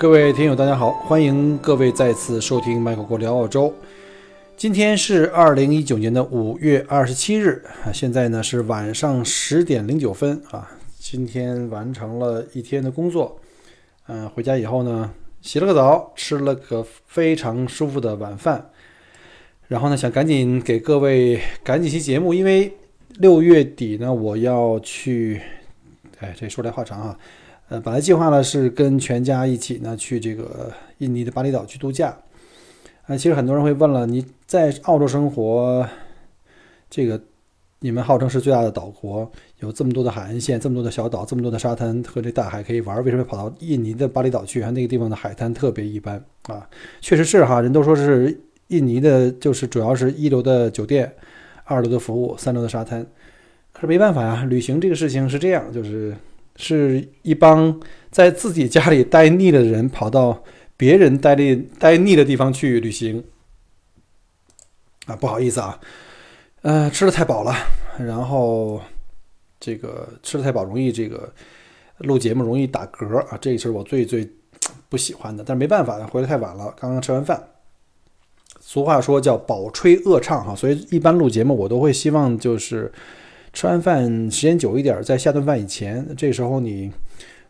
各位听友，大家好，欢迎各位再次收听麦克郭聊澳洲。今天是二零一九年的五月二十七日啊，现在呢是晚上十点零九分啊。今天完成了一天的工作，嗯，回家以后呢，洗了个澡，吃了个非常舒服的晚饭，然后呢，想赶紧给各位赶几期节目，因为六月底呢，我要去，哎，这说来话长啊。呃，本来计划呢是跟全家一起呢去这个印尼的巴厘岛去度假。啊，其实很多人会问了，你在澳洲生活，这个你们号称是最大的岛国，有这么多的海岸线，这么多的小岛，这么多的沙滩和这大海可以玩，为什么跑到印尼的巴厘岛去？啊，那个地方的海滩特别一般啊，确实是哈，人都说是印尼的，就是主要是一流的酒店，二流的服务，三流的沙滩。可是没办法呀，旅行这个事情是这样，就是。是一帮在自己家里待腻了的人，跑到别人待的待腻的地方去旅行啊！不好意思啊，呃，吃的太饱了，然后这个吃的太饱容易这个录节目容易打嗝啊，这个是我最最不喜欢的。但是没办法，回来太晚了，刚刚吃完饭。俗话说叫饱吹饿唱哈，所以一般录节目我都会希望就是。吃完饭时间久一点，在下顿饭以前，这时候你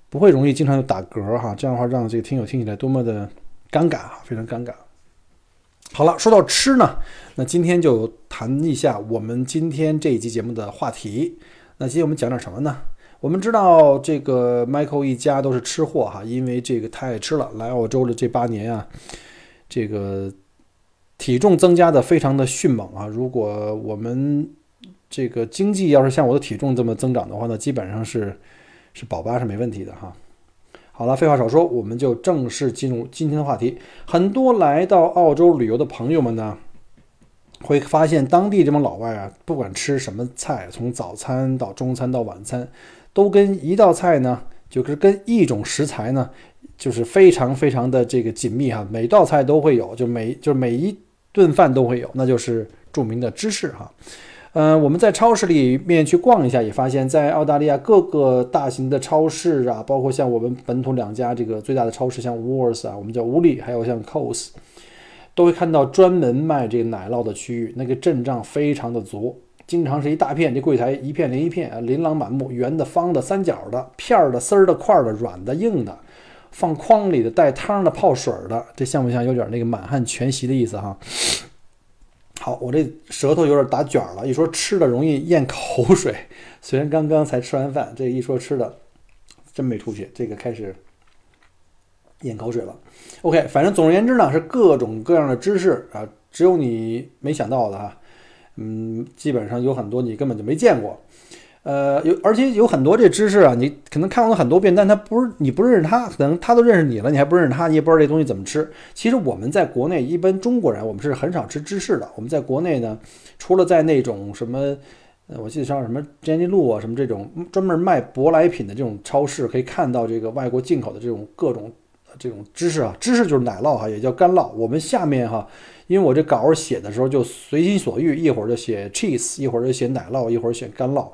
不会容易经常就打嗝哈，这样的话让这个听友听起来多么的尴尬哈，非常尴尬。好了，说到吃呢，那今天就谈一下我们今天这一期节目的话题。那今天我们讲点什么呢？我们知道这个 Michael 一家都是吃货哈，因为这个太爱吃了。来澳洲的这八年啊，这个体重增加的非常的迅猛啊。如果我们这个经济要是像我的体重这么增长的话呢，基本上是是保八是没问题的哈。好了，废话少说，我们就正式进入今天的话题。很多来到澳洲旅游的朋友们呢，会发现当地这帮老外啊，不管吃什么菜，从早餐到中餐到晚餐，都跟一道菜呢，就是跟一种食材呢，就是非常非常的这个紧密哈。每道菜都会有，就每就是每一顿饭都会有，那就是著名的芝士哈。嗯，我们在超市里面去逛一下，也发现，在澳大利亚各个大型的超市啊，包括像我们本土两家这个最大的超市，像 w o r s 啊，我们叫乌利，还有像 c o s 都会看到专门卖这个奶酪的区域，那个阵仗非常的足，经常是一大片，这柜台一片连一片啊，琳琅满目，圆的、方的、三角的、片儿的、丝儿的、块儿的、软的、硬的，放筐里的、带汤的、泡水的，这像不像有点那个满汉全席的意思哈？好，我这舌头有点打卷了，一说吃的容易咽口水。虽然刚刚才吃完饭，这一说吃的，真没出息，这个开始咽口水了。OK，反正总而言之呢，是各种各样的知识啊，只有你没想到的哈。嗯，基本上有很多你根本就没见过。呃，有而且有很多这知识啊，你可能看过很多遍，但他不是你不认识他，可能他都认识你了，你还不认识他，你也不知道这东西怎么吃。其实我们在国内，一般中国人我们是很少吃芝士的。我们在国内呢，除了在那种什么，呃，我记得像什么詹妮路啊，什么这种专门卖舶来品的这种超市，可以看到这个外国进口的这种各种这种芝士啊，芝士就是奶酪哈，也叫干酪。我们下面哈，因为我这稿写的时候就随心所欲，一会儿就写 cheese，一会儿就写奶酪，一会儿写干酪。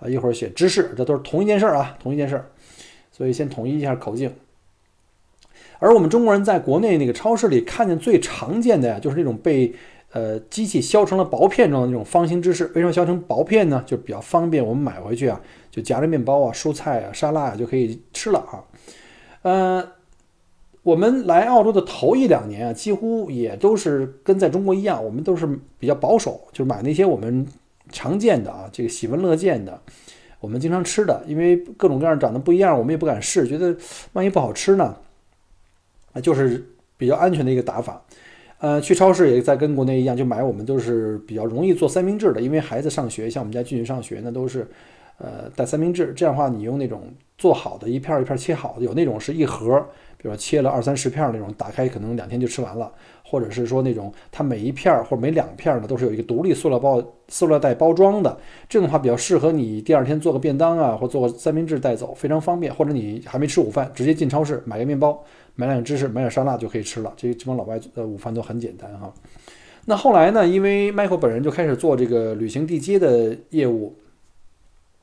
啊，一会儿写芝士，这都是同一件事儿啊，同一件事儿，所以先统一一下口径。而我们中国人在国内那个超市里看见最常见的呀，就是那种被呃机器削成了薄片状的那种方形芝士。为什么削成薄片呢？就比较方便，我们买回去啊，就夹着面包啊、蔬菜啊、沙拉啊就可以吃了啊。呃，我们来澳洲的头一两年啊，几乎也都是跟在中国一样，我们都是比较保守，就是买那些我们。常见的啊，这个喜闻乐见的，我们经常吃的，因为各种各样长得不一样，我们也不敢试，觉得万一不好吃呢，啊，就是比较安全的一个打法。呃，去超市也在跟国内一样，就买我们都是比较容易做三明治的，因为孩子上学，像我们家俊俊上学呢，都是呃带三明治。这样的话，你用那种做好的一片儿一片儿切好的，有那种是一盒，比如说切了二三十片那种，打开可能两天就吃完了。或者是说那种它每一片儿或者每两片儿呢，都是有一个独立塑料包、塑料袋包装的。这种的话比较适合你第二天做个便当啊，或做个三明治带走，非常方便。或者你还没吃午饭，直接进超市买个面包，买两芝士，买点沙拉就可以吃了。这这帮老外的午饭都很简单哈。那后来呢，因为 Michael 本人就开始做这个旅行地接的业务，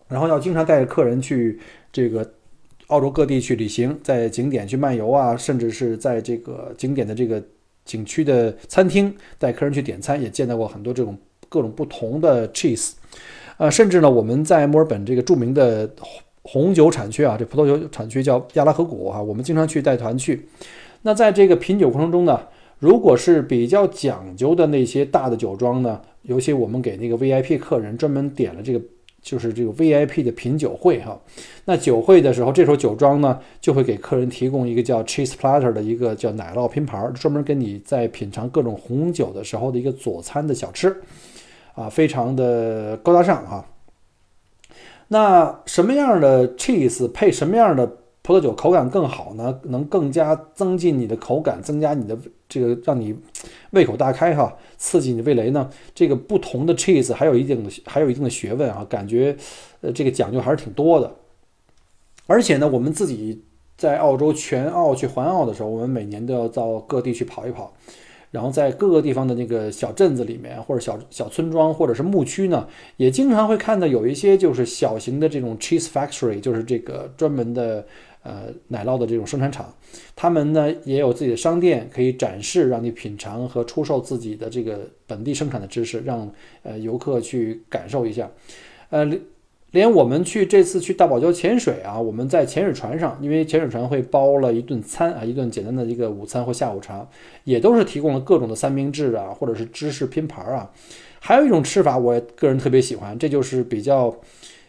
然后要经常带着客人去这个澳洲各地去旅行，在景点去漫游啊，甚至是在这个景点的这个。景区的餐厅带客人去点餐，也见到过很多这种各种不同的 cheese，呃，甚至呢，我们在墨尔本这个著名的红酒产区啊，这葡萄酒产区叫亚拉河谷啊，我们经常去带团去。那在这个品酒过程中呢，如果是比较讲究的那些大的酒庄呢，尤其我们给那个 VIP 客人专门点了这个。就是这个 VIP 的品酒会哈，那酒会的时候，这时候酒庄呢就会给客人提供一个叫 cheese platter 的一个叫奶酪拼盘，专门跟你在品尝各种红酒的时候的一个佐餐的小吃，啊，非常的高大上哈。那什么样的 cheese 配什么样的？葡萄酒口感更好呢，能更加增进你的口感，增加你的这个让你胃口大开哈，刺激你味蕾呢。这个不同的 cheese 还有一定的还有一定的学问啊，感觉呃这个讲究还是挺多的。而且呢，我们自己在澳洲全澳去环澳的时候，我们每年都要到各地去跑一跑。然后在各个地方的那个小镇子里面，或者小小村庄，或者是牧区呢，也经常会看到有一些就是小型的这种 cheese factory，就是这个专门的呃奶酪的这种生产厂。他们呢也有自己的商店，可以展示让你品尝和出售自己的这个本地生产的知识，让呃游客去感受一下，呃。连我们去这次去大堡礁潜水啊，我们在潜水船上，因为潜水船会包了一顿餐啊，一顿简单的一个午餐或下午茶，也都是提供了各种的三明治啊，或者是芝士拼盘啊。还有一种吃法，我个人特别喜欢，这就是比较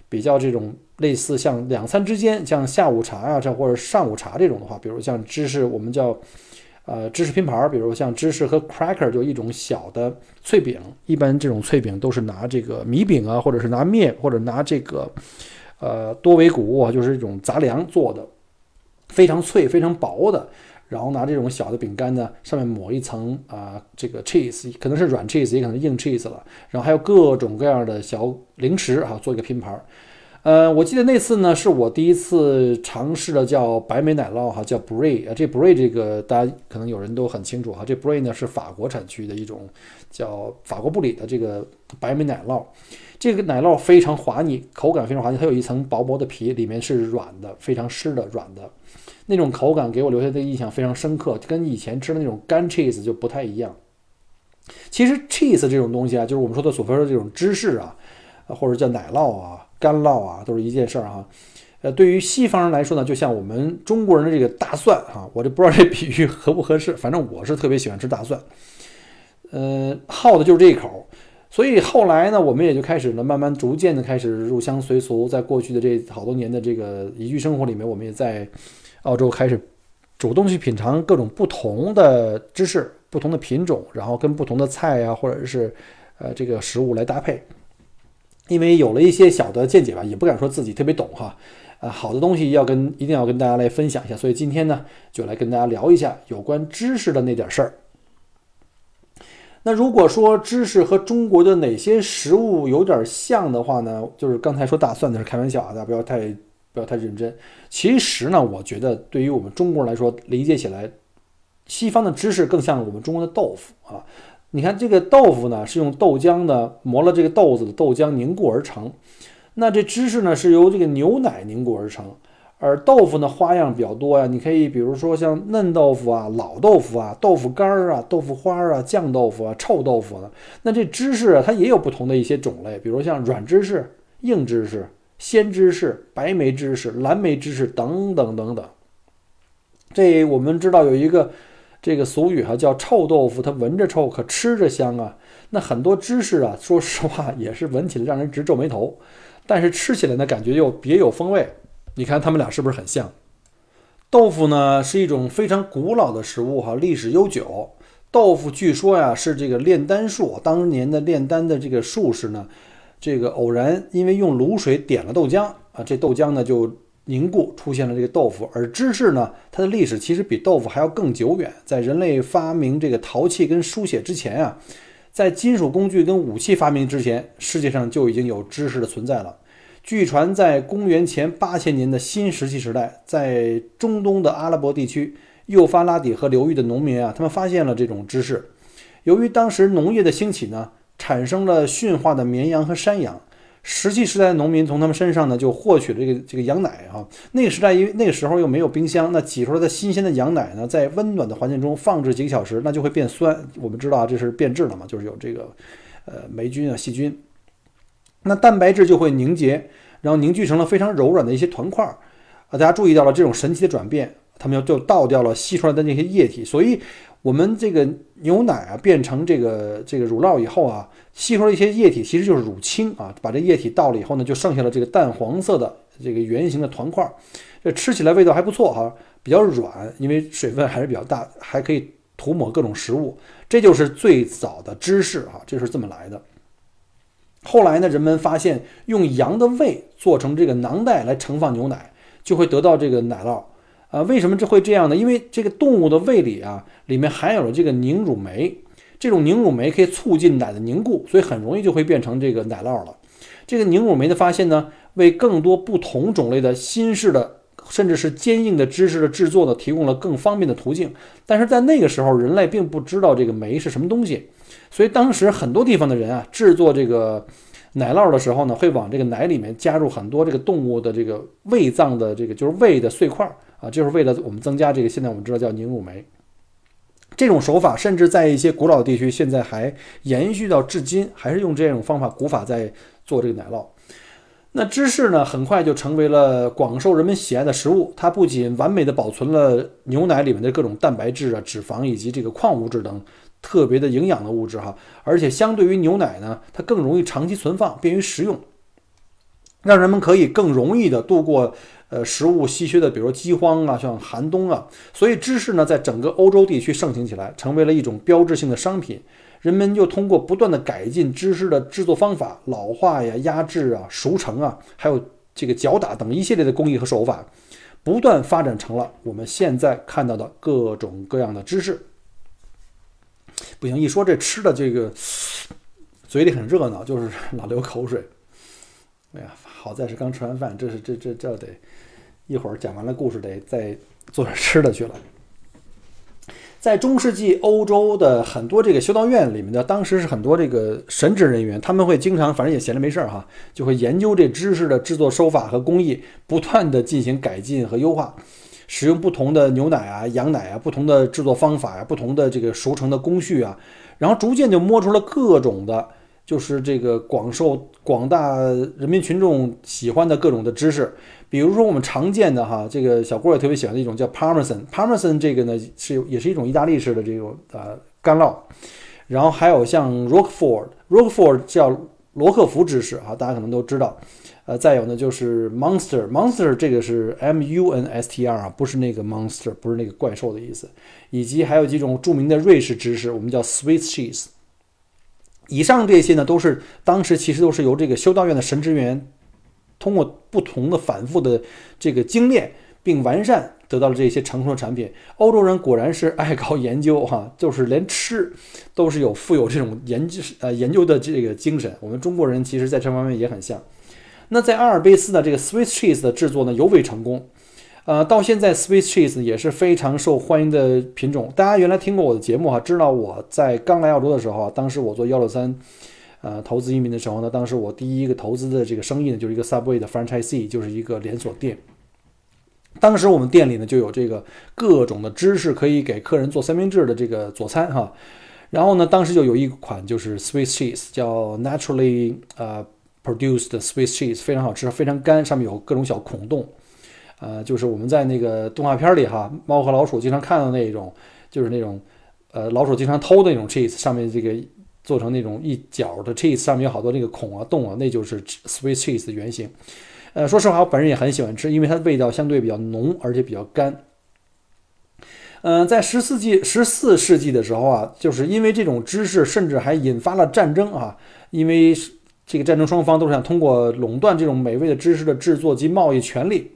比较这种类似像两餐之间，像下午茶啊这或者上午茶这种的话，比如像芝士，我们叫。呃，芝士拼盘，比如像芝士和 cracker 就一种小的脆饼，一般这种脆饼都是拿这个米饼啊，或者是拿面，或者拿这个呃多维谷物，啊就是一种杂粮做的，非常脆、非常薄的。然后拿这种小的饼干呢，上面抹一层啊这个 cheese，可能是软 cheese，也可能硬 cheese 了。然后还有各种各样的小零食啊，做一个拼盘。呃，我记得那次呢，是我第一次尝试的叫白美奶酪哈，叫 Brie 啊，这 Brie 这个大家可能有人都很清楚哈，这 Brie 呢是法国产区的一种叫法国布里的这个白美奶酪，这个奶酪非常滑腻，口感非常滑腻，它有一层薄薄的皮，里面是软的，非常湿的软的，那种口感给我留下的印象非常深刻，跟以前吃的那种干 cheese 就不太一样。其实 cheese 这种东西啊，就是我们说的所说的这种芝士啊，或者叫奶酪啊。干酪啊，都是一件事儿哈。呃，对于西方人来说呢，就像我们中国人的这个大蒜哈，我就不知道这比喻合不合适，反正我是特别喜欢吃大蒜。呃，好的就是这一口，所以后来呢，我们也就开始呢，慢慢逐渐的开始入乡随俗，在过去的这好多年的这个宜居生活里面，我们也在澳洲开始主动去品尝各种不同的芝士、不同的品种，然后跟不同的菜啊，或者是呃这个食物来搭配。因为有了一些小的见解吧，也不敢说自己特别懂哈，啊，好的东西要跟一定要跟大家来分享一下，所以今天呢，就来跟大家聊一下有关知识的那点事儿。那如果说知识和中国的哪些食物有点像的话呢，就是刚才说大蒜那是开玩笑啊，大家不要太不要太认真。其实呢，我觉得对于我们中国人来说，理解起来，西方的知识更像我们中国的豆腐啊。你看这个豆腐呢，是用豆浆呢磨了这个豆子的豆浆凝固而成。那这芝士呢，是由这个牛奶凝固而成。而豆腐呢，花样比较多呀。你可以比如说像嫩豆腐啊、老豆腐啊、豆腐干儿啊、豆腐花儿啊、酱豆腐啊、臭豆腐呢。那这芝士啊，它也有不同的一些种类，比如像软芝士、硬芝士、鲜芝士、白梅芝士、蓝莓芝士等等等等。这我们知道有一个。这个俗语哈叫臭豆腐，它闻着臭，可吃着香啊。那很多芝士啊，说实话也是闻起来让人直皱眉头，但是吃起来呢，感觉又别有风味。你看它们俩是不是很像？豆腐呢是一种非常古老的食物哈，历史悠久。豆腐据说呀是这个炼丹术当年的炼丹的这个术士呢，这个偶然因为用卤水点了豆浆啊，这豆浆呢就凝固，出现了这个豆腐。而芝士呢，它的历史其实比豆腐还要更久远，在人类发明这个陶器跟书写之前啊，在金属工具跟武器发明之前，世界上就已经有芝士的存在了。据传，在公元前八千年的新石器时代，在中东的阿拉伯地区。幼发拉底河流域的农民啊，他们发现了这种知识。由于当时农业的兴起呢，产生了驯化的绵羊和山羊。石器时代的农民从他们身上呢，就获取了这个这个羊奶啊。那个时代因为那个时候又没有冰箱，那挤出来的新鲜的羊奶呢，在温暖的环境中放置几个小时，那就会变酸。我们知道啊，这是变质了嘛，就是有这个呃霉菌啊、细菌。那蛋白质就会凝结，然后凝聚成了非常柔软的一些团块儿啊。大家注意到了这种神奇的转变。他们就倒掉了吸出来的那些液体，所以我们这个牛奶啊变成这个这个乳酪以后啊，吸收了一些液体，其实就是乳清啊。把这液体倒了以后呢，就剩下了这个淡黄色的这个圆形的团块，这吃起来味道还不错哈，比较软，因为水分还是比较大，还可以涂抹各种食物。这就是最早的芝士啊，这是这么来的。后来呢，人们发现用羊的胃做成这个囊袋来盛放牛奶，就会得到这个奶酪。啊，为什么这会这样呢？因为这个动物的胃里啊，里面含有了这个凝乳酶，这种凝乳酶可以促进奶的凝固，所以很容易就会变成这个奶酪了。这个凝乳酶的发现呢，为更多不同种类的新式的，甚至是坚硬的芝士的制作呢，提供了更方便的途径。但是在那个时候，人类并不知道这个酶是什么东西，所以当时很多地方的人啊，制作这个奶酪的时候呢，会往这个奶里面加入很多这个动物的这个胃脏的这个就是胃的碎块儿。啊，就是为了我们增加这个，现在我们知道叫凝乳酶，这种手法甚至在一些古老的地区，现在还延续到至今，还是用这种方法古法在做这个奶酪。那芝士呢，很快就成为了广受人们喜爱的食物。它不仅完美的保存了牛奶里面的各种蛋白质啊、脂肪以及这个矿物质等特别的营养的物质哈，而且相对于牛奶呢，它更容易长期存放，便于食用，让人们可以更容易的度过。呃，食物稀缺的，比如饥荒啊，像寒冬啊，所以芝士呢，在整个欧洲地区盛行起来，成为了一种标志性的商品。人们又通过不断的改进芝士的制作方法，老化呀、压制啊、熟成啊，还有这个搅打等一系列的工艺和手法，不断发展成了我们现在看到的各种各样的芝士。不行，一说这吃的这个，嘴里很热闹，就是老流口水。哎呀，好在是刚吃完饭，这是这这这得。一会儿讲完了故事，得再做点吃的去了。在中世纪欧洲的很多这个修道院里面的，当时是很多这个神职人员，他们会经常，反正也闲着没事儿哈，就会研究这知识的制作手法和工艺，不断的进行改进和优化，使用不同的牛奶啊、羊奶啊，不同的制作方法呀，不同的这个熟成的工序啊，然后逐渐就摸出了各种的，就是这个广受广大人民群众喜欢的各种的知识。比如说我们常见的哈，这个小郭也特别喜欢的一种叫 Parmesan，Parmesan 这个呢是也是一种意大利式的这种呃干酪，然后还有像 Roquefort，Roquefort 叫罗克福芝士啊，大家可能都知道，呃，再有呢就是 Monster，Monster 这个是 M U N S T R 啊，不是那个 Monster，不是那个怪兽的意思，以及还有几种著名的瑞士芝士，我们叫 Swiss cheese。以上这些呢都是当时其实都是由这个修道院的神职员。通过不同的反复的这个精炼并完善，得到了这些成熟的产品。欧洲人果然是爱搞研究哈，就是连吃都是有富有这种研究呃研究的这个精神。我们中国人其实在这方面也很像。那在阿尔卑斯的这个 Swiss cheese 的制作呢尤为成功，呃，到现在 Swiss cheese 也是非常受欢迎的品种。大家原来听过我的节目哈，知道我在刚来澳洲的时候啊，当时我做幺六三。呃，投资移民的时候呢，当时我第一个投资的这个生意呢，就是一个 Subway 的 franchisee，就是一个连锁店。当时我们店里呢就有这个各种的芝士可以给客人做三明治的这个佐餐哈。然后呢，当时就有一款就是 Swiss cheese，叫 Naturally 呃 produced Swiss cheese，非常好吃，非常干，上面有各种小孔洞。呃，就是我们在那个动画片里哈，猫和老鼠经常看到那种，就是那种呃老鼠经常偷的那种 cheese，上面这个。做成那种一角的 cheese，上面有好多那个孔啊、洞啊，那就是 Swiss cheese 的原型。呃，说实话，我本人也很喜欢吃，因为它的味道相对比较浓，而且比较干。嗯，在十四纪、十四世纪的时候啊，就是因为这种知识，甚至还引发了战争啊。因为这个战争双方都是想通过垄断这种美味的芝士的制作及贸易权利。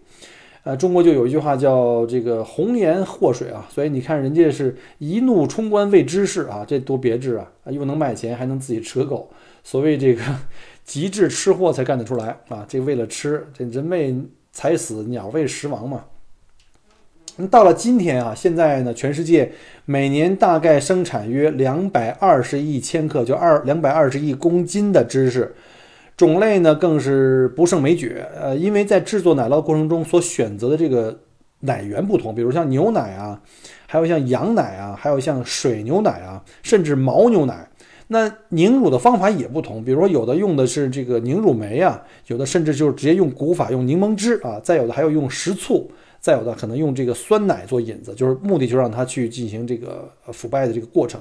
呃，中国就有一句话叫这个“红颜祸水”啊，所以你看人家是一怒冲冠为芝士啊，这多别致啊！又能卖钱，还能自己吃个够，所谓这个 极致吃货才干得出来啊！这为了吃，这人为财死，鸟为食亡嘛。那到了今天啊，现在呢，全世界每年大概生产约两百二十亿千克，就二两百二十亿公斤的芝士。种类呢更是不胜枚举，呃，因为在制作奶酪过程中所选择的这个奶源不同，比如像牛奶啊，还有像羊奶啊，还有像水牛奶啊，甚至牦牛奶，那凝乳的方法也不同，比如说有的用的是这个凝乳酶啊，有的甚至就是直接用古法用柠檬汁啊，再有的还有用食醋。再有的可能用这个酸奶做引子，就是目的就让它去进行这个腐败的这个过程。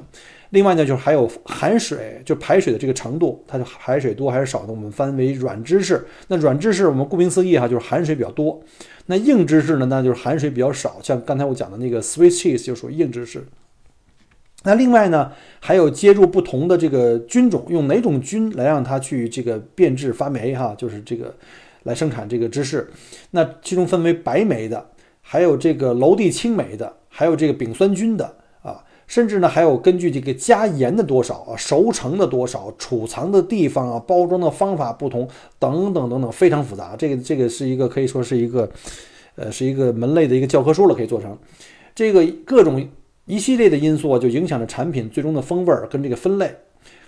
另外呢，就是还有含水，就排水的这个程度，它的排水多还是少呢？我们分为软芝士。那软芝士我们顾名思义哈，就是含水比较多。那硬芝士呢，那就是含水比较少。像刚才我讲的那个 Swiss cheese 就属于硬芝士。那另外呢，还有接入不同的这个菌种，用哪种菌来让它去这个变质发霉哈，就是这个。来生产这个芝士，那其中分为白霉的，还有这个楼地青霉的，还有这个丙酸菌的，甚至呢还有根据这个加盐的多少啊、熟成的多少、储藏的地方啊、包装的方法不同等等等等，非常复杂。这个这个是一个可以说是一个，呃，是一个门类的一个教科书了，可以做成这个各种一系列的因素啊，就影响着产品最终的风味儿跟这个分类。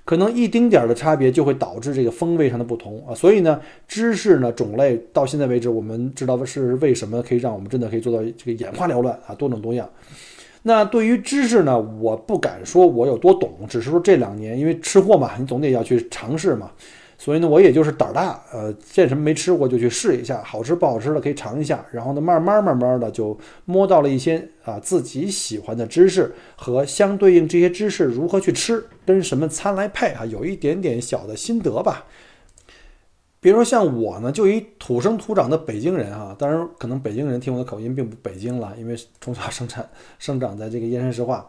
可能一丁点儿的差别就会导致这个风味上的不同啊，所以呢，芝士呢种类到现在为止，我们知道是为什么可以让我们真的可以做到这个眼花缭乱啊，多种多样。那对于芝士呢，我不敢说我有多懂，只是说这两年因为吃货嘛，你总得要去尝试嘛。所以呢，我也就是胆儿大，呃，见什么没吃过就去试一下，好吃不好吃的可以尝一下，然后呢，慢慢慢慢的就摸到了一些啊自己喜欢的芝士和相对应这些芝士如何去吃，跟什么餐来配啊，有一点点小的心得吧。比如说像我呢，就一土生土长的北京人啊，当然可能北京人听我的口音并不北京了，因为从小生产生长在这个燕山石化。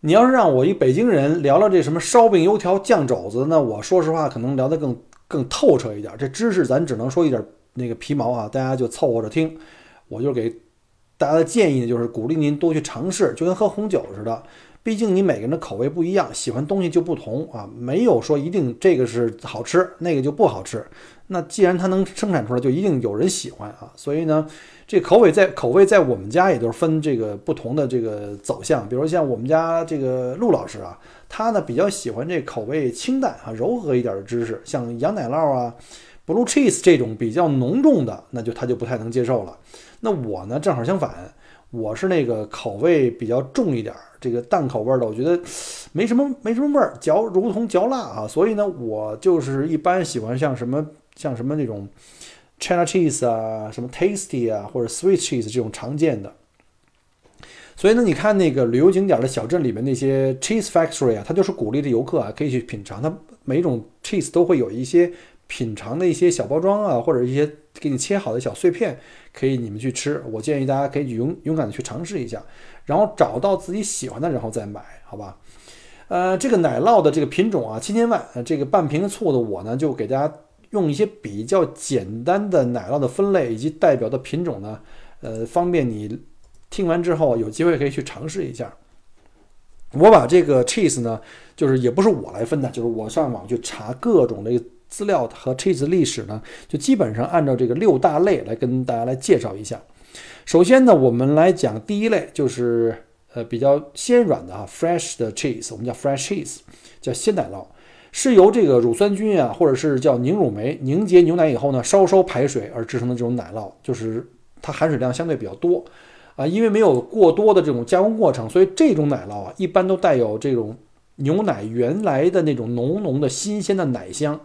你要是让我一北京人聊聊这什么烧饼、油条、酱肘子，那我说实话可能聊得更更透彻一点。这知识咱只能说一点那个皮毛啊，大家就凑合着听。我就给大家的建议呢，就是鼓励您多去尝试，就跟喝红酒似的。毕竟你每个人的口味不一样，喜欢东西就不同啊，没有说一定这个是好吃，那个就不好吃。那既然它能生产出来，就一定有人喜欢啊。所以呢，这口味在口味在我们家也都是分这个不同的这个走向。比如像我们家这个陆老师啊，他呢比较喜欢这口味清淡啊、柔和一点的芝士，像羊奶酪啊、blue cheese 这种比较浓重的，那就他就不太能接受了。那我呢正好相反。我是那个口味比较重一点儿，这个淡口味的，我觉得没什么没什么味儿，嚼如同嚼蜡啊。所以呢，我就是一般喜欢像什么像什么那种 China cheese 啊，什么 Tasty 啊，或者 Sweet cheese 这种常见的。所以呢，你看那个旅游景点的小镇里面那些 cheese factory 啊，它就是鼓励的游客啊可以去品尝，它每一种 cheese 都会有一些品尝的一些小包装啊，或者一些给你切好的小碎片。可以，你们去吃。我建议大家可以勇勇敢的去尝试一下，然后找到自己喜欢的，然后再买，好吧？呃，这个奶酪的这个品种啊，千千万。呃，这个半瓶醋的我呢，就给大家用一些比较简单的奶酪的分类以及代表的品种呢，呃，方便你听完之后有机会可以去尝试一下。我把这个 cheese 呢，就是也不是我来分的，就是我上网去查各种的。资料和 cheese 历史呢，就基本上按照这个六大类来跟大家来介绍一下。首先呢，我们来讲第一类，就是呃比较鲜软的啊，fresh 的 cheese，我们叫 fresh cheese，叫鲜奶酪，是由这个乳酸菌啊，或者是叫凝乳酶凝结牛奶以后呢，稍稍排水而制成的这种奶酪，就是它含水量相对比较多啊，因为没有过多的这种加工过程，所以这种奶酪啊，一般都带有这种牛奶原来的那种浓浓的新鲜的奶香。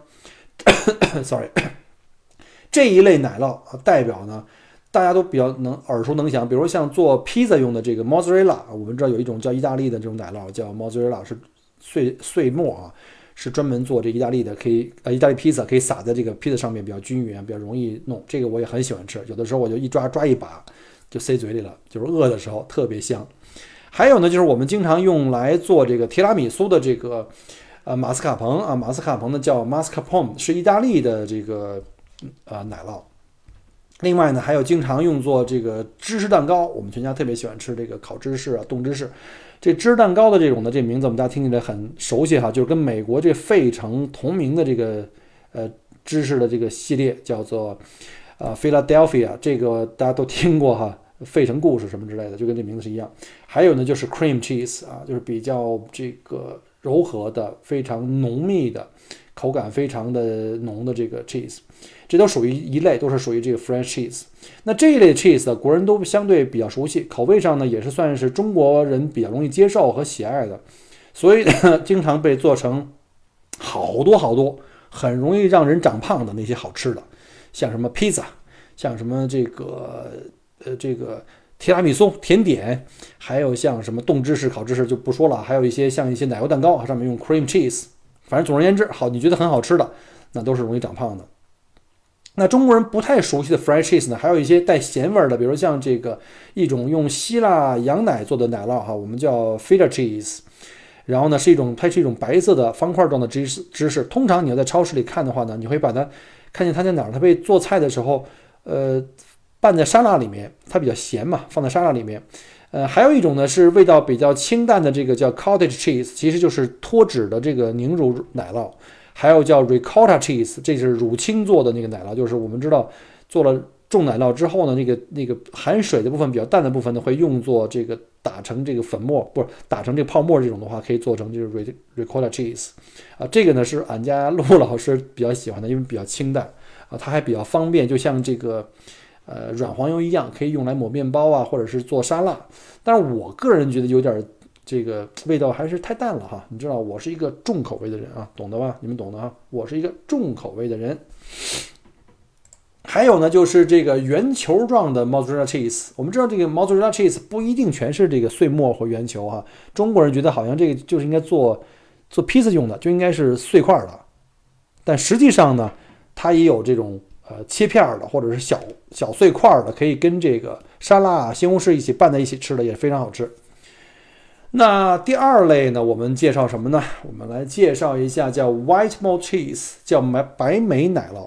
Sorry，这一类奶酪啊，代表呢，大家都比较能耳熟能详。比如像做披萨用的这个 mozzarella，我们知道有一种叫意大利的这种奶酪叫 mozzarella，是碎碎末啊，是专门做这意大利的，可以呃意大利披萨可以撒在这个披萨上面，比较均匀，比较容易弄。这个我也很喜欢吃，有的时候我就一抓抓一把就塞嘴里了，就是饿的时候特别香。还有呢，就是我们经常用来做这个提拉米苏的这个。呃马斯卡彭啊，马斯卡彭呢叫 mascarpone，是意大利的这个呃奶酪。另外呢，还有经常用作这个芝士蛋糕，我们全家特别喜欢吃这个烤芝士啊、冻芝士。这芝士蛋糕的这种的这名字，我们大家听起来很熟悉哈，就是跟美国这费城同名的这个呃芝士的这个系列叫做呃 Philadelphia，这个大家都听过哈，费城故事什么之类的，就跟这名字是一样。还有呢，就是 cream cheese 啊，就是比较这个柔和的、非常浓密的口感，非常的浓的这个 cheese。这都属于一类，都是属于这个 French cheese。那这一类 cheese 呢，国人都相对比较熟悉，口味上呢也是算是中国人比较容易接受和喜爱的，所以经常被做成好多好多，很容易让人长胖的那些好吃的，像什么披萨，像什么这个呃这个提拉米苏甜点，还有像什么冻芝士、烤芝士就不说了，还有一些像一些奶油蛋糕啊上面用 cream cheese，反正总而言之，好，你觉得很好吃的，那都是容易长胖的。那中国人不太熟悉的 French cheese 呢，还有一些带咸味儿的，比如像这个一种用希腊羊奶做的奶酪哈，我们叫 Feta cheese。然后呢，是一种它是一种白色的方块状的芝士芝士。通常你要在超市里看的话呢，你会把它看见它在哪儿？它被做菜的时候，呃，拌在沙拉里面，它比较咸嘛，放在沙拉里面。呃，还有一种呢是味道比较清淡的，这个叫 cottage cheese，其实就是脱脂的这个凝乳奶酪。还有叫 ricotta cheese，这是乳清做的那个奶酪，就是我们知道做了重奶酪之后呢，那个那个含水的部分比较淡的部分呢，会用作这个打成这个粉末，不是打成这个泡沫这种的话，可以做成就是 ricotta cheese 啊，这个呢是俺家陆 老师比较喜欢的，因为比较清淡啊，它还比较方便，就像这个呃软黄油一样，可以用来抹面包啊，或者是做沙拉。但是我个人觉得有点。这个味道还是太淡了哈，你知道我是一个重口味的人啊，懂得吧？你们懂的啊，我是一个重口味的人。还有呢，就是这个圆球状的 mozzarella cheese，我们知道这个 mozzarella cheese 不一定全是这个碎末或圆球哈，中国人觉得好像这个就是应该做做披萨用的，就应该是碎块的，但实际上呢，它也有这种呃切片儿的或者是小小碎块儿的，可以跟这个沙拉、西红柿一起拌在一起吃的，也非常好吃。那第二类呢？我们介绍什么呢？我们来介绍一下叫 white malt cheese，叫白白莓奶酪。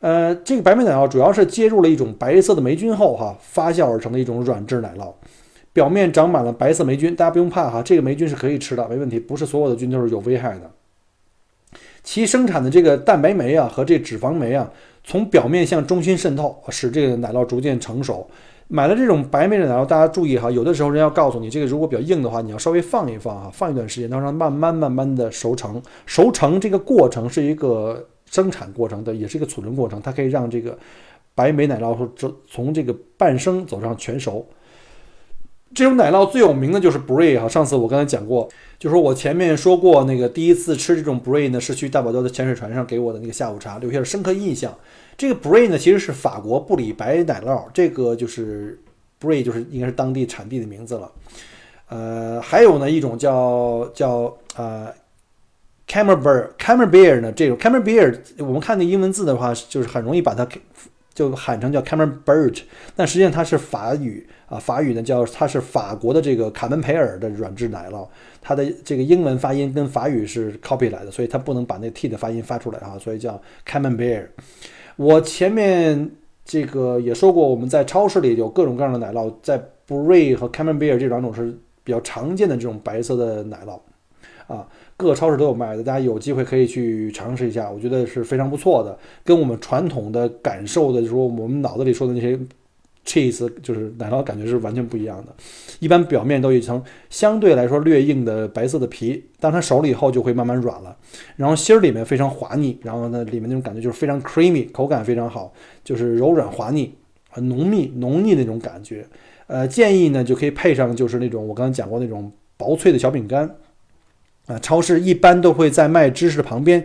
呃，这个白莓奶酪主要是接入了一种白色的霉菌后，哈发酵而成的一种软质奶酪，表面长满了白色霉菌。大家不用怕哈，这个霉菌是可以吃的，没问题。不是所有的菌都是有危害的。其生产的这个蛋白酶啊和这脂肪酶啊，从表面向中心渗透，使这个奶酪逐渐成熟。买了这种白莓的奶酪，大家注意哈，有的时候人要告诉你，这个如果比较硬的话，你要稍微放一放啊，放一段时间，让它慢慢慢慢的熟成。熟成这个过程是一个生产过程的，也是一个储存过程，它可以让这个白莓奶酪从从这个半生走上全熟。这种奶酪最有名的就是 Brie 哈，上次我刚才讲过，就说我前面说过那个第一次吃这种 Brie 呢，是去大堡礁的潜水船上给我的那个下午茶，留下了深刻印象。这个 Brie 呢，其实是法国布里白奶酪，这个就是 Brie，就是应该是当地产地的名字了。呃，还有呢一种叫叫呃 Camembert，Camembert 呢这种 Camembert，我们看那英文字的话，就是很容易把它就喊成叫 Camembert，但实际上它是法语啊，法语呢叫它是法国的这个卡门培尔的软质奶酪，它的这个英文发音跟法语是 copy 来的，所以它不能把那 T 的发音发出来啊，所以叫 Camembert。我前面这个也说过，我们在超市里有各种各样的奶酪，在 Brie 和 Camembert 这两种是比较常见的这种白色的奶酪，啊，各超市都有卖的，大家有机会可以去尝试一下，我觉得是非常不错的，跟我们传统的感受的就是说我们脑子里说的那些。cheese 就是奶酪，感觉是完全不一样的。一般表面都有一层相对来说略硬的白色的皮，当它熟了以后就会慢慢软了。然后芯儿里面非常滑腻，然后呢里面那种感觉就是非常 creamy，口感非常好，就是柔软滑腻，很浓密浓腻那种感觉。呃，建议呢就可以配上就是那种我刚才讲过那种薄脆的小饼干。啊，超市一般都会在卖芝士的旁边。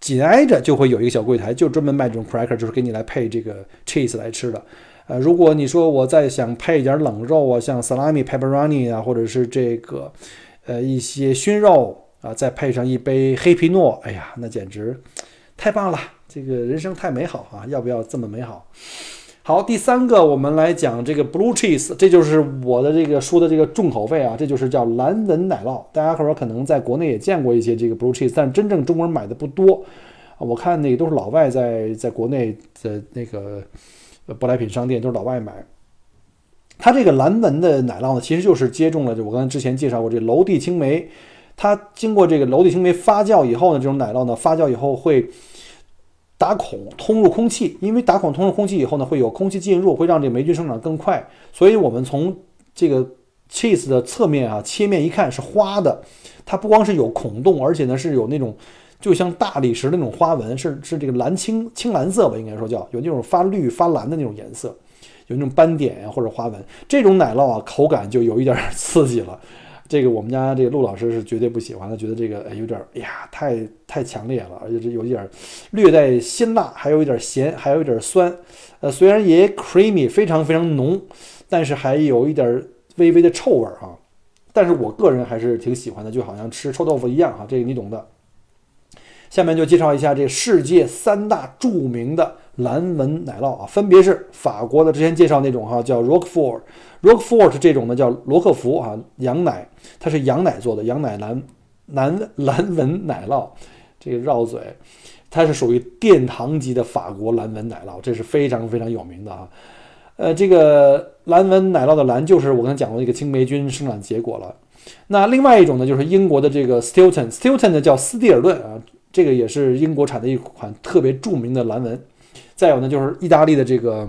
紧挨着就会有一个小柜台，就专门卖这种 cracker，就是给你来配这个 cheese 来吃的。呃，如果你说我再想配一点冷肉啊，像 salami、pepperoni 啊，或者是这个呃一些熏肉啊，再配上一杯黑皮诺，哎呀，那简直太棒了！这个人生太美好啊！要不要这么美好？好，第三个我们来讲这个 blue cheese，这就是我的这个说的这个重口味啊，这就是叫蓝纹奶酪。大家可能可能在国内也见过一些这个 blue cheese，但真正中国人买的不多。我看那个都是老外在在国内的那个舶来品商店都是老外买。它这个蓝纹的奶酪呢，其实就是接种了就我刚才之前介绍过这楼地青霉，它经过这个楼地青霉发酵以后呢，这种奶酪呢发酵以后会。打孔通入空气，因为打孔通入空气以后呢，会有空气进入，会让这个霉菌生长更快。所以，我们从这个 cheese 的侧面啊，切面一看是花的，它不光是有孔洞，而且呢是有那种就像大理石那种花纹，是是这个蓝青青蓝色吧，应该说叫有那种发绿发蓝的那种颜色，有那种斑点呀或者花纹。这种奶酪啊，口感就有一点刺激了。这个我们家这个陆老师是绝对不喜欢的，觉得这个有点儿呀，太太强烈了，而且这有一点略带辛辣，还有一点咸，还有一点酸。呃，虽然也 creamy，非常非常浓，但是还有一点微微的臭味儿哈。但是我个人还是挺喜欢的，就好像吃臭豆腐一样哈，这个你懂的。下面就介绍一下这世界三大著名的蓝纹奶酪啊，分别是法国的，之前介绍那种哈叫 Roquefort。Roquefort 这种呢叫罗克福啊，羊奶，它是羊奶做的，羊奶蓝蓝蓝纹奶酪，这个绕嘴，它是属于殿堂级的法国蓝纹奶酪，这是非常非常有名的啊。呃，这个蓝纹奶酪的蓝就是我刚才讲过那个青霉菌生长结果了。那另外一种呢，就是英国的这个 Stilton，Stilton 呢叫斯蒂尔顿啊，这个也是英国产的一款特别著名的蓝纹。再有呢，就是意大利的这个。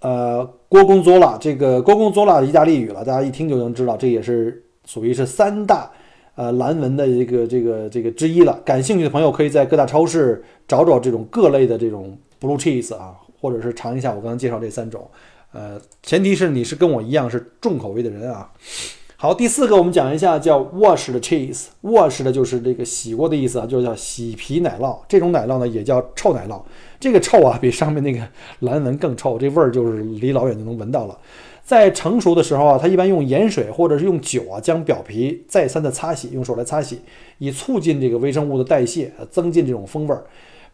呃，郭公佐拉，这个郭公佐拉的意大利语了，大家一听就能知道，这也是属于是三大呃蓝纹的一个这个这个之一了。感兴趣的朋友可以在各大超市找找这种各类的这种 blue cheese 啊，或者是尝一下我刚刚介绍这三种。呃，前提是你是跟我一样是重口味的人啊。好，第四个我们讲一下叫 washed cheese，washed 的就是这个洗过的意思啊，就是叫洗皮奶酪。这种奶酪呢也叫臭奶酪。这个臭啊，比上面那个蓝纹更臭，这味儿就是离老远就能闻到了。在成熟的时候啊，它一般用盐水或者是用酒啊，将表皮再三的擦洗，用手来擦洗，以促进这个微生物的代谢，增进这种风味儿。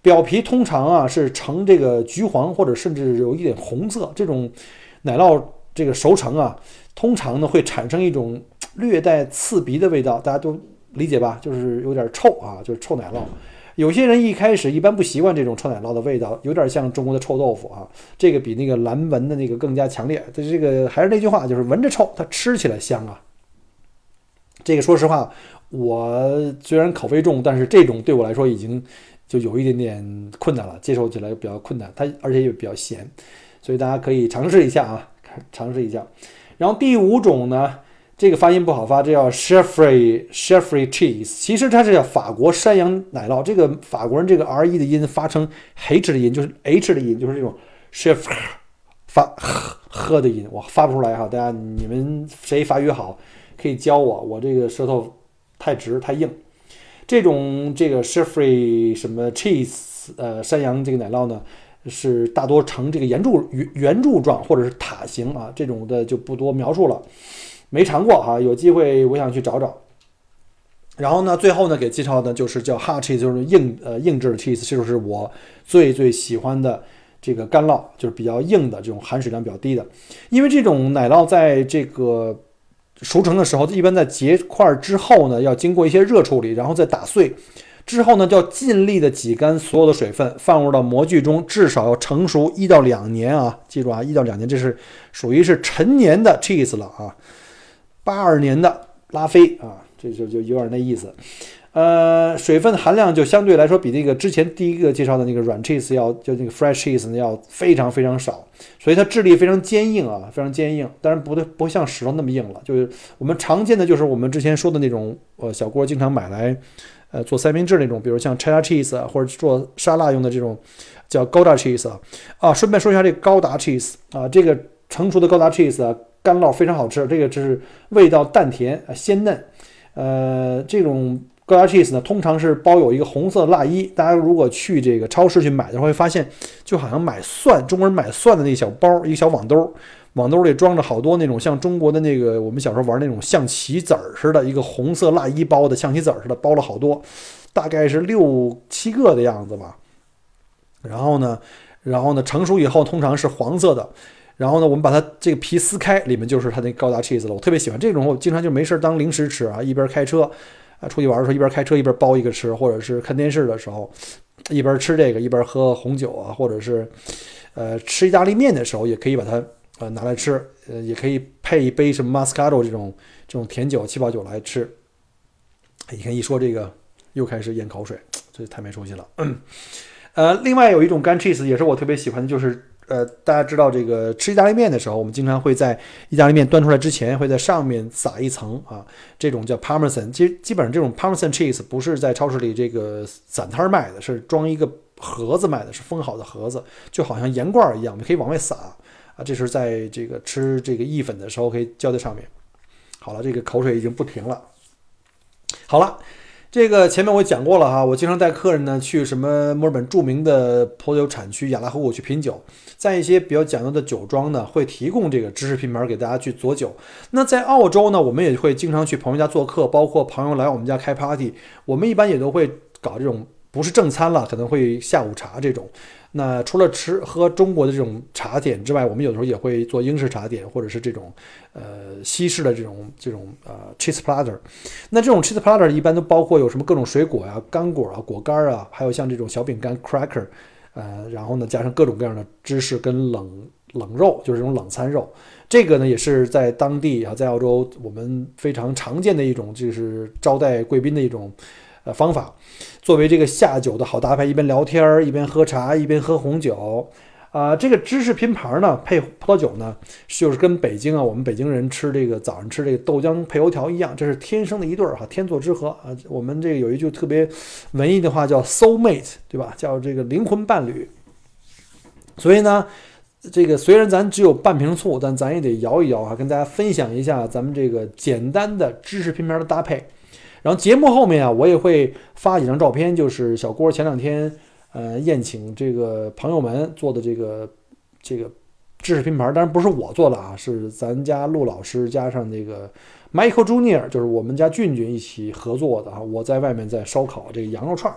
表皮通常啊是呈这个橘黄或者甚至有一点红色。这种奶酪这个熟成啊，通常呢会产生一种略带刺鼻的味道，大家都理解吧？就是有点臭啊，就是臭奶酪。有些人一开始一般不习惯这种臭奶酪的味道，有点像中国的臭豆腐啊。这个比那个蓝纹的那个更加强烈。这这个还是那句话，就是闻着臭，它吃起来香啊。这个说实话，我虽然口味重，但是这种对我来说已经就有一点点困难了，接受起来比较困难。它而且也比较咸，所以大家可以尝试一下啊，尝试一下。然后第五种呢？这个发音不好发，这叫 s h e f r y s h e f r y cheese，其实它是叫法国山羊奶酪。这个法国人这个 r e 的音发成 h 的音，就是 h 的音，就是这种 s h e f r 发呵的音，我发不出来哈。大家你们谁发语好，可以教我，我这个舌头太直太硬。这种这个 s h e f r y 什么 cheese，呃，山羊这个奶酪呢，是大多呈这个圆柱圆圆柱状或者是塔形啊，这种的就不多描述了。没尝过哈，有机会我想去找找。然后呢，最后呢给介绍的就是叫 hard cheese，就是硬呃硬质的 cheese，这就是我最最喜欢的这个干酪，就是比较硬的这种含水量比较低的。因为这种奶酪在这个熟成的时候，一般在结块之后呢，要经过一些热处理，然后再打碎，之后呢就要尽力的挤干所有的水分，放入到模具中，至少要成熟一到两年啊！记住啊，一到两年，这是属于是陈年的 cheese 了啊。八二年的拉菲啊，这就就有点那意思，呃，水分含量就相对来说比那个之前第一个介绍的那个软 cheese 要就那个 fresh cheese 要非常非常少，所以它质地非常坚硬啊，非常坚硬。当然不对，不像石头那么硬了。就是我们常见的就是我们之前说的那种，呃，小郭经常买来，呃，做三明治那种，比如像 cheddar cheese 或者做沙拉用的这种叫高达 cheese 啊。顺便说一下这个高达 cheese 啊，这个成熟的高达 cheese 啊。干酪非常好吃，这个就是味道淡甜啊鲜嫩，呃，这种高达 cheese 呢，通常是包有一个红色蜡衣。大家如果去这个超市去买的话，会发现就好像买蒜，中国人买蒜的那小包，一个小网兜，网兜里装着好多那种像中国的那个我们小时候玩那种象棋子儿似的，一个红色蜡衣包的象棋子儿似的，包了好多，大概是六七个的样子吧。然后呢？然后呢，成熟以后通常是黄色的。然后呢，我们把它这个皮撕开，里面就是它那高达 cheese 了。我特别喜欢这种，我经常就没事当零食吃啊，一边开车啊出去玩的时候，一边开车一边包一个吃，或者是看电视的时候，一边吃这个一边喝红酒啊，或者是呃吃意大利面的时候，也可以把它呃拿来吃，呃也可以配一杯什么 Moscato 这种这种甜酒、气泡酒来吃。你看一说这个，又开始咽口水，这太没出息了。呃，另外有一种干 cheese 也是我特别喜欢的，就是。呃，大家知道这个吃意大利面的时候，我们经常会在意大利面端出来之前，会在上面撒一层啊，这种叫 Parmesan。其实基本上这种 Parmesan cheese 不是在超市里这个散摊卖的，是装一个盒子卖的，是封好的盒子，就好像盐罐一样，你可以往外撒啊。这是在这个吃这个意粉的时候可以浇在上面。好了，这个口水已经不停了。好了。这个前面我讲过了哈，我经常带客人呢去什么墨尔本著名的葡萄酒产区雅拉河谷去品酒，在一些比较讲究的酒庄呢，会提供这个知识品牌给大家去佐酒。那在澳洲呢，我们也会经常去朋友家做客，包括朋友来我们家开 party，我们一般也都会搞这种不是正餐了，可能会下午茶这种。那除了吃喝中国的这种茶点之外，我们有时候也会做英式茶点，或者是这种呃西式的这种这种呃 cheese platter。那这种 cheese platter 一般都包括有什么各种水果呀、干果啊、果干啊，还有像这种小饼干 cracker，呃，然后呢加上各种各样的芝士跟冷冷肉，就是这种冷餐肉。这个呢也是在当地啊，在澳洲我们非常常见的一种，就是招待贵宾的一种。呃，方法作为这个下酒的好搭配，一边聊天，一边喝茶，一边喝红酒，啊，这个芝士拼盘呢，配葡萄酒呢，就是跟北京啊，我们北京人吃这个早上吃这个豆浆配油条一样，这是天生的一对儿哈，天作之合啊。我们这个有一句特别文艺的话叫 soul mate，对吧？叫这个灵魂伴侣。所以呢，这个虽然咱只有半瓶醋，但咱也得摇一摇啊，跟大家分享一下咱们这个简单的芝士拼盘的搭配。然后节目后面啊，我也会发几张照片，就是小郭前两天呃宴请这个朋友们做的这个这个知识拼盘，当然不是我做的啊，是咱家陆老师加上那个 Michael Junior，就是我们家俊俊一起合作的啊。我在外面在烧烤这个羊肉串。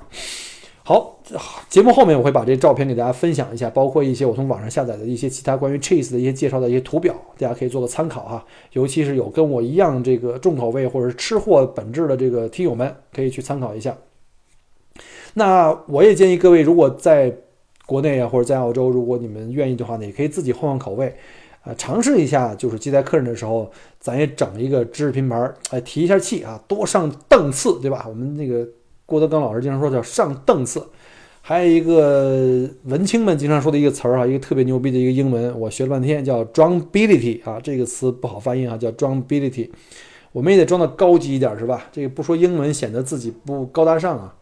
好，节目后面我会把这照片给大家分享一下，包括一些我从网上下载的一些其他关于 cheese 的一些介绍的一些图表，大家可以做个参考哈。尤其是有跟我一样这个重口味或者是吃货本质的这个听友们，可以去参考一下。那我也建议各位，如果在国内啊或者在澳洲，如果你们愿意的话呢，也可以自己换换口味，呃，尝试一下，就是接待客人的时候，咱也整一个知识拼盘，哎，提一下气啊，多上档次，对吧？我们那个。郭德纲老师经常说叫上档次，还有一个文青们经常说的一个词儿啊，一个特别牛逼的一个英文，我学了半天叫 DRUBILITY 啊，这个词不好发音啊，叫 DRUBILITY 我们也得装的高级一点是吧？这个不说英文显得自己不高大上啊。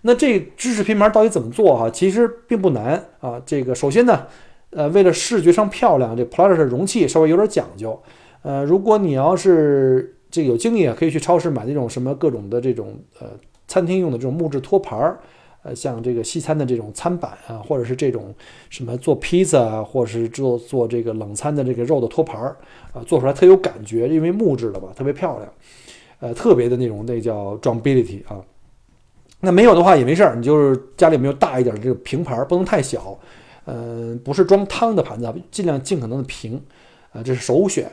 那这知识拼盘到底怎么做哈？其实并不难啊。这个首先呢，呃，为了视觉上漂亮，这 platter 的容器稍微有点讲究。呃，如果你要是这个有精力啊，可以去超市买那种什么各种的这种呃。餐厅用的这种木质托盘儿，呃，像这个西餐的这种餐板啊，或者是这种什么做披萨啊，或者是做做这个冷餐的这个肉的托盘儿啊，做出来特有感觉，因为木质的吧，特别漂亮，呃，特别的那种那叫 drumbility 啊。那没有的话也没事儿，你就是家里没有大一点的这个平盘儿，不能太小，嗯，不是装汤的盘子，尽量尽可能的平，啊，这是首选。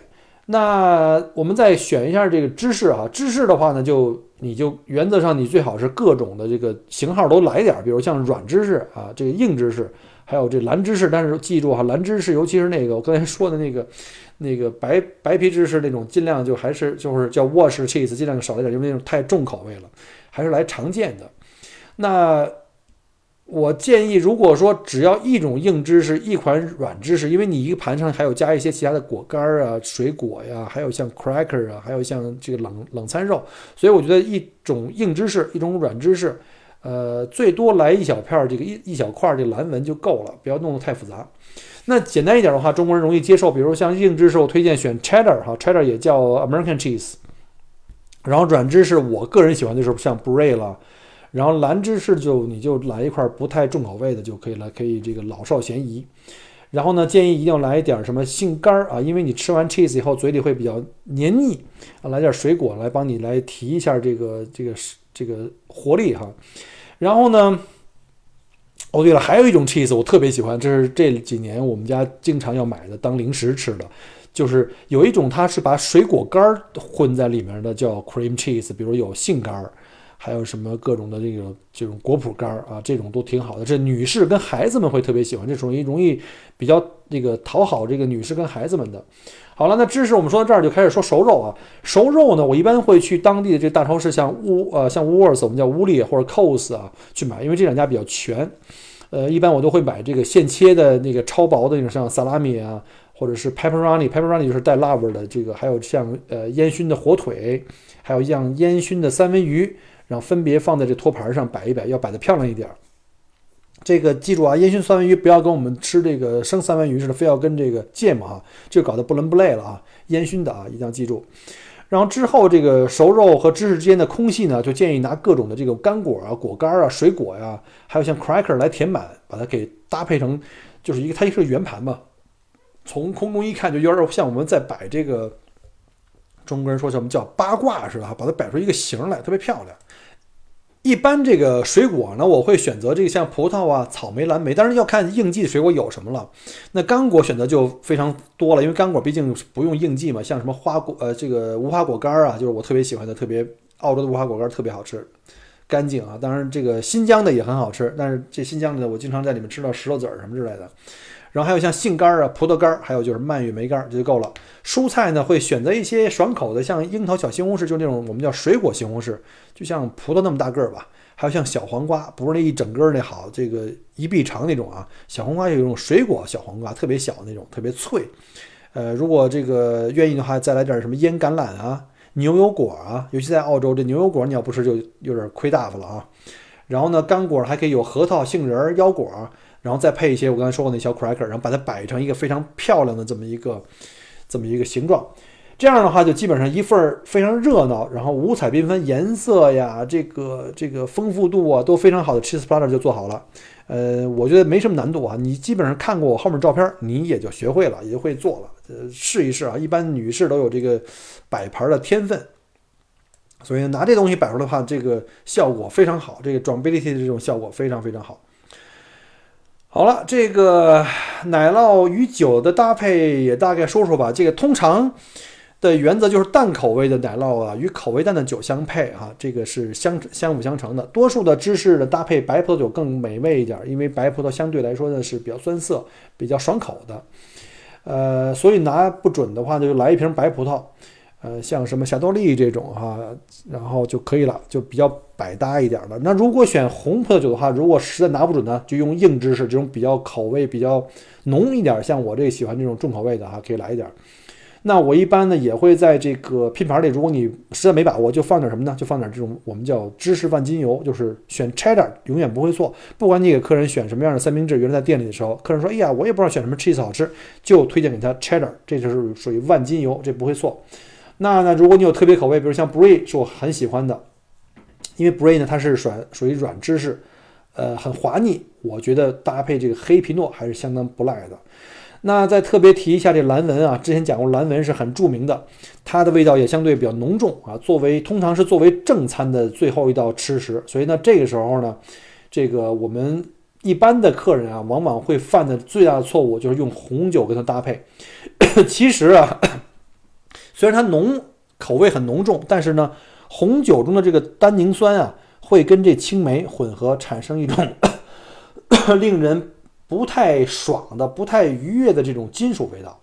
那我们再选一下这个芝士哈，芝士的话呢，就你就原则上你最好是各种的这个型号都来点，比如像软芝士啊，这个硬芝士，还有这蓝芝士。但是记住哈，蓝芝士尤其是那个我刚才说的那个那个白白皮芝士那种，尽量就还是就是叫 Wash cheese，尽量少一点，因为那种太重口味了，还是来常见的。那。我建议，如果说只要一种硬芝士，一款软芝士，因为你一个盘上还有加一些其他的果干啊、水果呀，还有像 cracker 啊，还有像这个冷冷餐肉，所以我觉得一种硬芝士，一种软芝士，呃，最多来一小片儿，这个一一小块儿这蓝纹就够了，不要弄得太复杂。那简单一点的话，中国人容易接受，比如像硬芝士，我推荐选 cheddar 哈，cheddar 也叫 American cheese。然后软芝士，我个人喜欢就是像 brie 了。然后蓝芝士就你就来一块不太重口味的就可以了，可以这个老少咸宜。然后呢，建议一定要来一点什么杏干儿啊，因为你吃完 cheese 以后嘴里会比较黏腻啊，来点水果来帮你来提一下这个这个这个活力哈。然后呢，哦，对了，还有一种 cheese 我特别喜欢，这是这几年我们家经常要买的当零食吃的，就是有一种它是把水果干儿混在里面的，叫 cream cheese，比如有杏干儿。还有什么各种的这个这种果脯干儿啊，这种都挺好的。这女士跟孩子们会特别喜欢，这属于容易比较这个讨好这个女士跟孩子们的。好了，那知识我们说到这儿就开始说熟肉啊。熟肉呢，我一般会去当地的这大超市，像乌呃像 w o r t h 我们叫乌利或者 c o s 啊去买，因为这两家比较全。呃，一般我都会买这个现切的那个超薄的那种，像萨拉米啊，或者是 pepperoni，pepperoni 就是带辣味的这个，还有像呃烟熏的火腿，还有像烟熏的三文鱼。然后分别放在这托盘上摆一摆，要摆得漂亮一点。这个记住啊，烟熏三文鱼不要跟我们吃这个生三文鱼似的，非要跟这个芥末啊，这搞得不伦不类了啊。烟熏的啊，一定要记住。然后之后这个熟肉和芝士之间的空隙呢，就建议拿各种的这个干果啊、果干啊、水果呀，还有像 cracker 来填满，把它给搭配成就是一个它是个圆盘嘛。从空中一看，就有点像我们在摆这个。中国人说什么叫八卦似的哈，把它摆出一个形来，特别漂亮。一般这个水果呢，我会选择这个像葡萄啊、草莓、蓝莓，当然要看应季的水果有什么了。那干果选择就非常多了，因为干果毕竟不用应季嘛，像什么花果呃这个无花果干啊，就是我特别喜欢的，特别澳洲的无花果干特别好吃，干净啊。当然这个新疆的也很好吃，但是这新疆的我经常在里面吃到石头子儿什么之类的。然后还有像杏干儿啊、葡萄干儿，还有就是蔓越莓干儿，这就够了。蔬菜呢，会选择一些爽口的，像樱桃小西红柿，就那种我们叫水果西红柿，就像葡萄那么大个儿吧。还有像小黄瓜，不是那一整根儿那好，这个一臂长那种啊。小黄瓜有一种水果小黄瓜，特别小那种，特别脆。呃，如果这个愿意的话，再来点什么腌橄榄啊、牛油果啊，尤其在澳洲，这牛油果你要不吃就有点亏大发了啊。然后呢，干果还可以有核桃、杏仁、腰果。然后再配一些我刚才说过那小 cracker，然后把它摆成一个非常漂亮的这么一个这么一个形状，这样的话就基本上一份非常热闹，然后五彩缤纷，颜色呀，这个这个丰富度啊都非常好的 cheese platter 就做好了。呃，我觉得没什么难度啊，你基本上看过我后面照片，你也就学会了，也就会做了。呃，试一试啊，一般女士都有这个摆盘的天分，所以拿这东西摆出来的话，这个效果非常好，这个 durability 的这种效果非常非常好。好了，这个奶酪与酒的搭配也大概说说吧。这个通常的原则就是淡口味的奶酪啊与口味淡的酒相配啊，这个是相相辅相成的。多数的芝士的搭配白葡萄酒更美味一点，因为白葡萄相对来说呢是比较酸涩、比较爽口的。呃，所以拿不准的话呢，就来一瓶白葡萄。呃，像什么霞多丽这种哈，然后就可以了，就比较百搭一点的。那如果选红葡萄酒的话，如果实在拿不准呢，就用硬芝士这种比较口味比较浓一点，像我这喜欢这种重口味的哈，可以来一点。那我一般呢也会在这个拼盘里，如果你实在没把握，就放点什么呢？就放点这种我们叫芝士万金油，就是选 cheddar，永远不会错。不管你给客人选什么样的三明治，原来在店里的时候，客人说，哎呀，我也不知道选什么 cheese 好吃，就推荐给他 cheddar，这就是属于万金油，这不会错。那呢如果你有特别口味，比如像 Brie 是我很喜欢的，因为 Brie 呢它是软属于软芝士，呃很滑腻，我觉得搭配这个黑皮诺还是相当不赖的。那再特别提一下这蓝纹啊，之前讲过蓝纹是很著名的，它的味道也相对比较浓重啊，作为通常是作为正餐的最后一道吃食，所以呢这个时候呢，这个我们一般的客人啊，往往会犯的最大的错误就是用红酒跟它搭配，其实啊。虽然它浓口味很浓重，但是呢，红酒中的这个单宁酸啊，会跟这青梅混合，产生一种 令人不太爽的、不太愉悦的这种金属味道。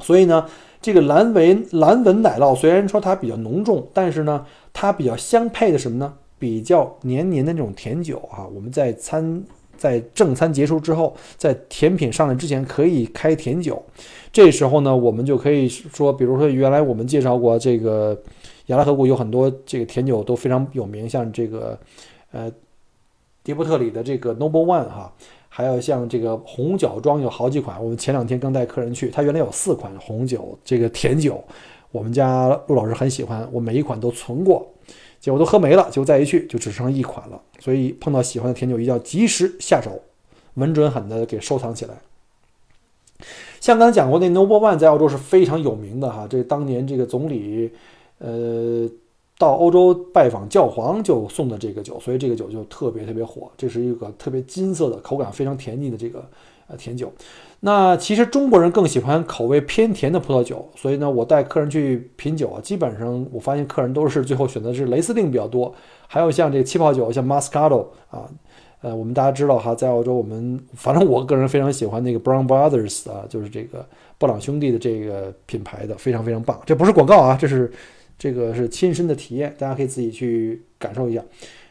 所以呢，这个蓝纹蓝纹奶酪虽然说它比较浓重，但是呢，它比较相配的什么呢？比较黏黏的那种甜酒啊。我们在餐在正餐结束之后，在甜品上来之前，可以开甜酒。这时候呢，我们就可以说，比如说原来我们介绍过这个雅拉河谷有很多这个甜酒都非常有名，像这个呃迪波特里的这个 Noble One 哈，还有像这个红角庄有好几款。我们前两天刚带客人去，他原来有四款红酒这个甜酒，我们家陆老师很喜欢，我每一款都存过，结果都喝没了，就再一去就只剩一款了。所以碰到喜欢的甜酒，一定要及时下手，稳准狠的给收藏起来。像刚才讲过，那 Noble One 在澳洲是非常有名的哈。这当年这个总理，呃，到欧洲拜访教皇就送的这个酒，所以这个酒就特别特别火。这是一个特别金色的，口感非常甜腻的这个呃甜酒。那其实中国人更喜欢口味偏甜的葡萄酒，所以呢，我带客人去品酒啊，基本上我发现客人都是最后选择是雷司令比较多，还有像这个气泡酒，像 Moscato 啊，呃，我们大家知道哈，在澳洲我们反正我个人非常喜欢那个 Brown Brothers 啊，就是这个布朗兄弟的这个品牌的，非常非常棒。这不是广告啊，这是这个是亲身的体验，大家可以自己去感受一下。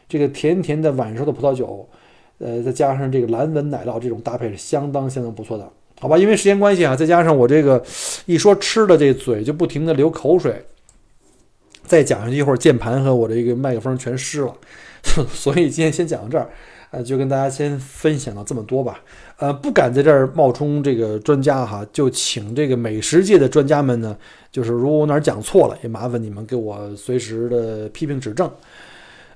这个甜甜的晚熟的葡萄酒，呃，再加上这个蓝纹奶酪，这种搭配是相当相当不错的。好吧，因为时间关系啊，再加上我这个一说吃的，这嘴就不停的流口水，再讲下去一会儿键盘和我这个麦克风全湿了，所以今天先讲到这儿，呃，就跟大家先分享到这么多吧。呃，不敢在这儿冒充这个专家哈，就请这个美食界的专家们呢，就是如果我哪儿讲错了，也麻烦你们给我随时的批评指正。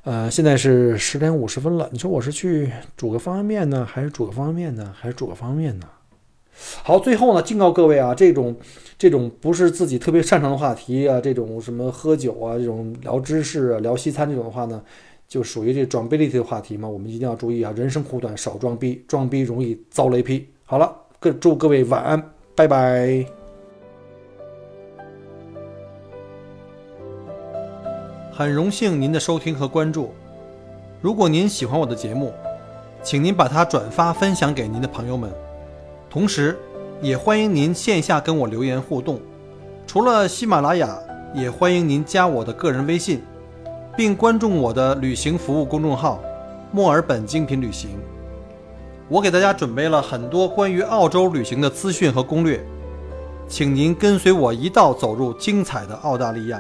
呃，现在是十点五十分了，你说我是去煮个方便面呢，还是煮个方便面呢，还是煮个方便面呢？好，最后呢，警告各位啊，这种这种不是自己特别擅长的话题啊，这种什么喝酒啊，这种聊知识啊、聊西餐这种的话呢，就属于这装逼的话题嘛。我们一定要注意啊，人生苦短，少装逼，装逼容易遭雷劈。好了，各祝各位晚安，拜拜。很荣幸您的收听和关注。如果您喜欢我的节目，请您把它转发分享给您的朋友们。同时，也欢迎您线下跟我留言互动。除了喜马拉雅，也欢迎您加我的个人微信，并关注我的旅行服务公众号“墨尔本精品旅行”。我给大家准备了很多关于澳洲旅行的资讯和攻略，请您跟随我一道走入精彩的澳大利亚。